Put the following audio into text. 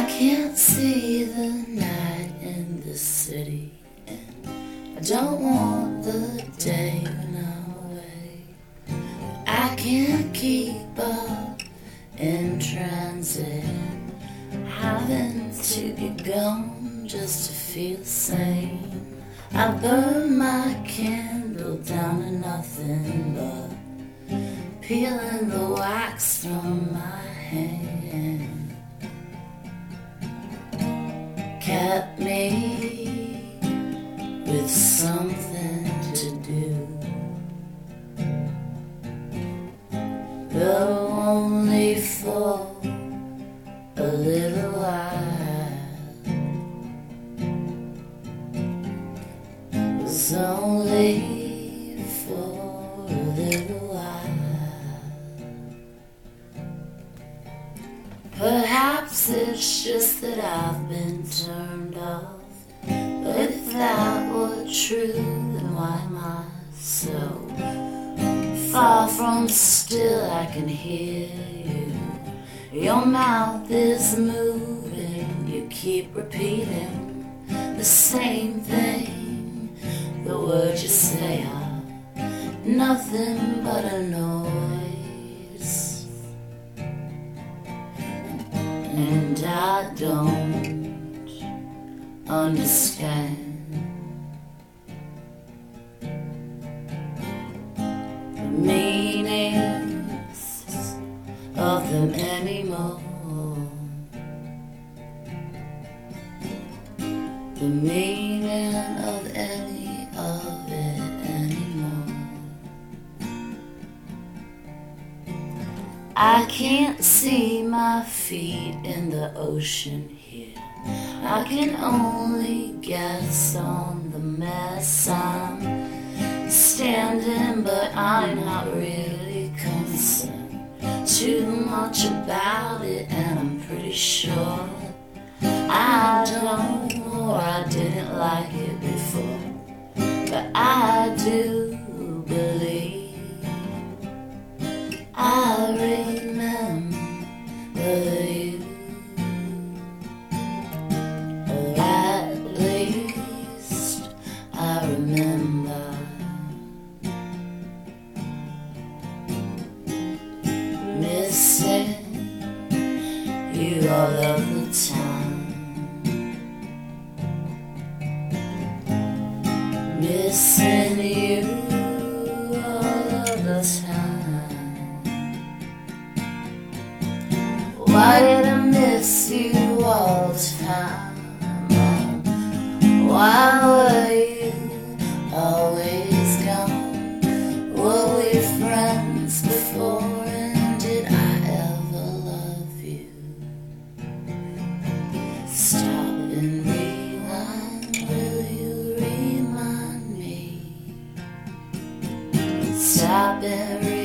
I can't see the night in the city, and I don't want the day I'm away. I can't keep up in transit, having to get gone just to feel sane. I burn my candle down to nothing but peeling the wax from my hand. With something to do. Though only for a little while. Was only for a little while. Perhaps it's just that I've been turned off. True, then why am I so far from still? I can hear you. Your mouth is moving, you keep repeating the same thing. The words you say are nothing but a noise. And I don't understand them anymore. The meaning of any of it anymore. I can't see my feet in the ocean here. I can only guess on the mess I'm standing, but I'm not really concerned too much about it, and I'm pretty sure I don't or I didn't like it before, but I Missing you all of the time. Why did I miss you all the time? And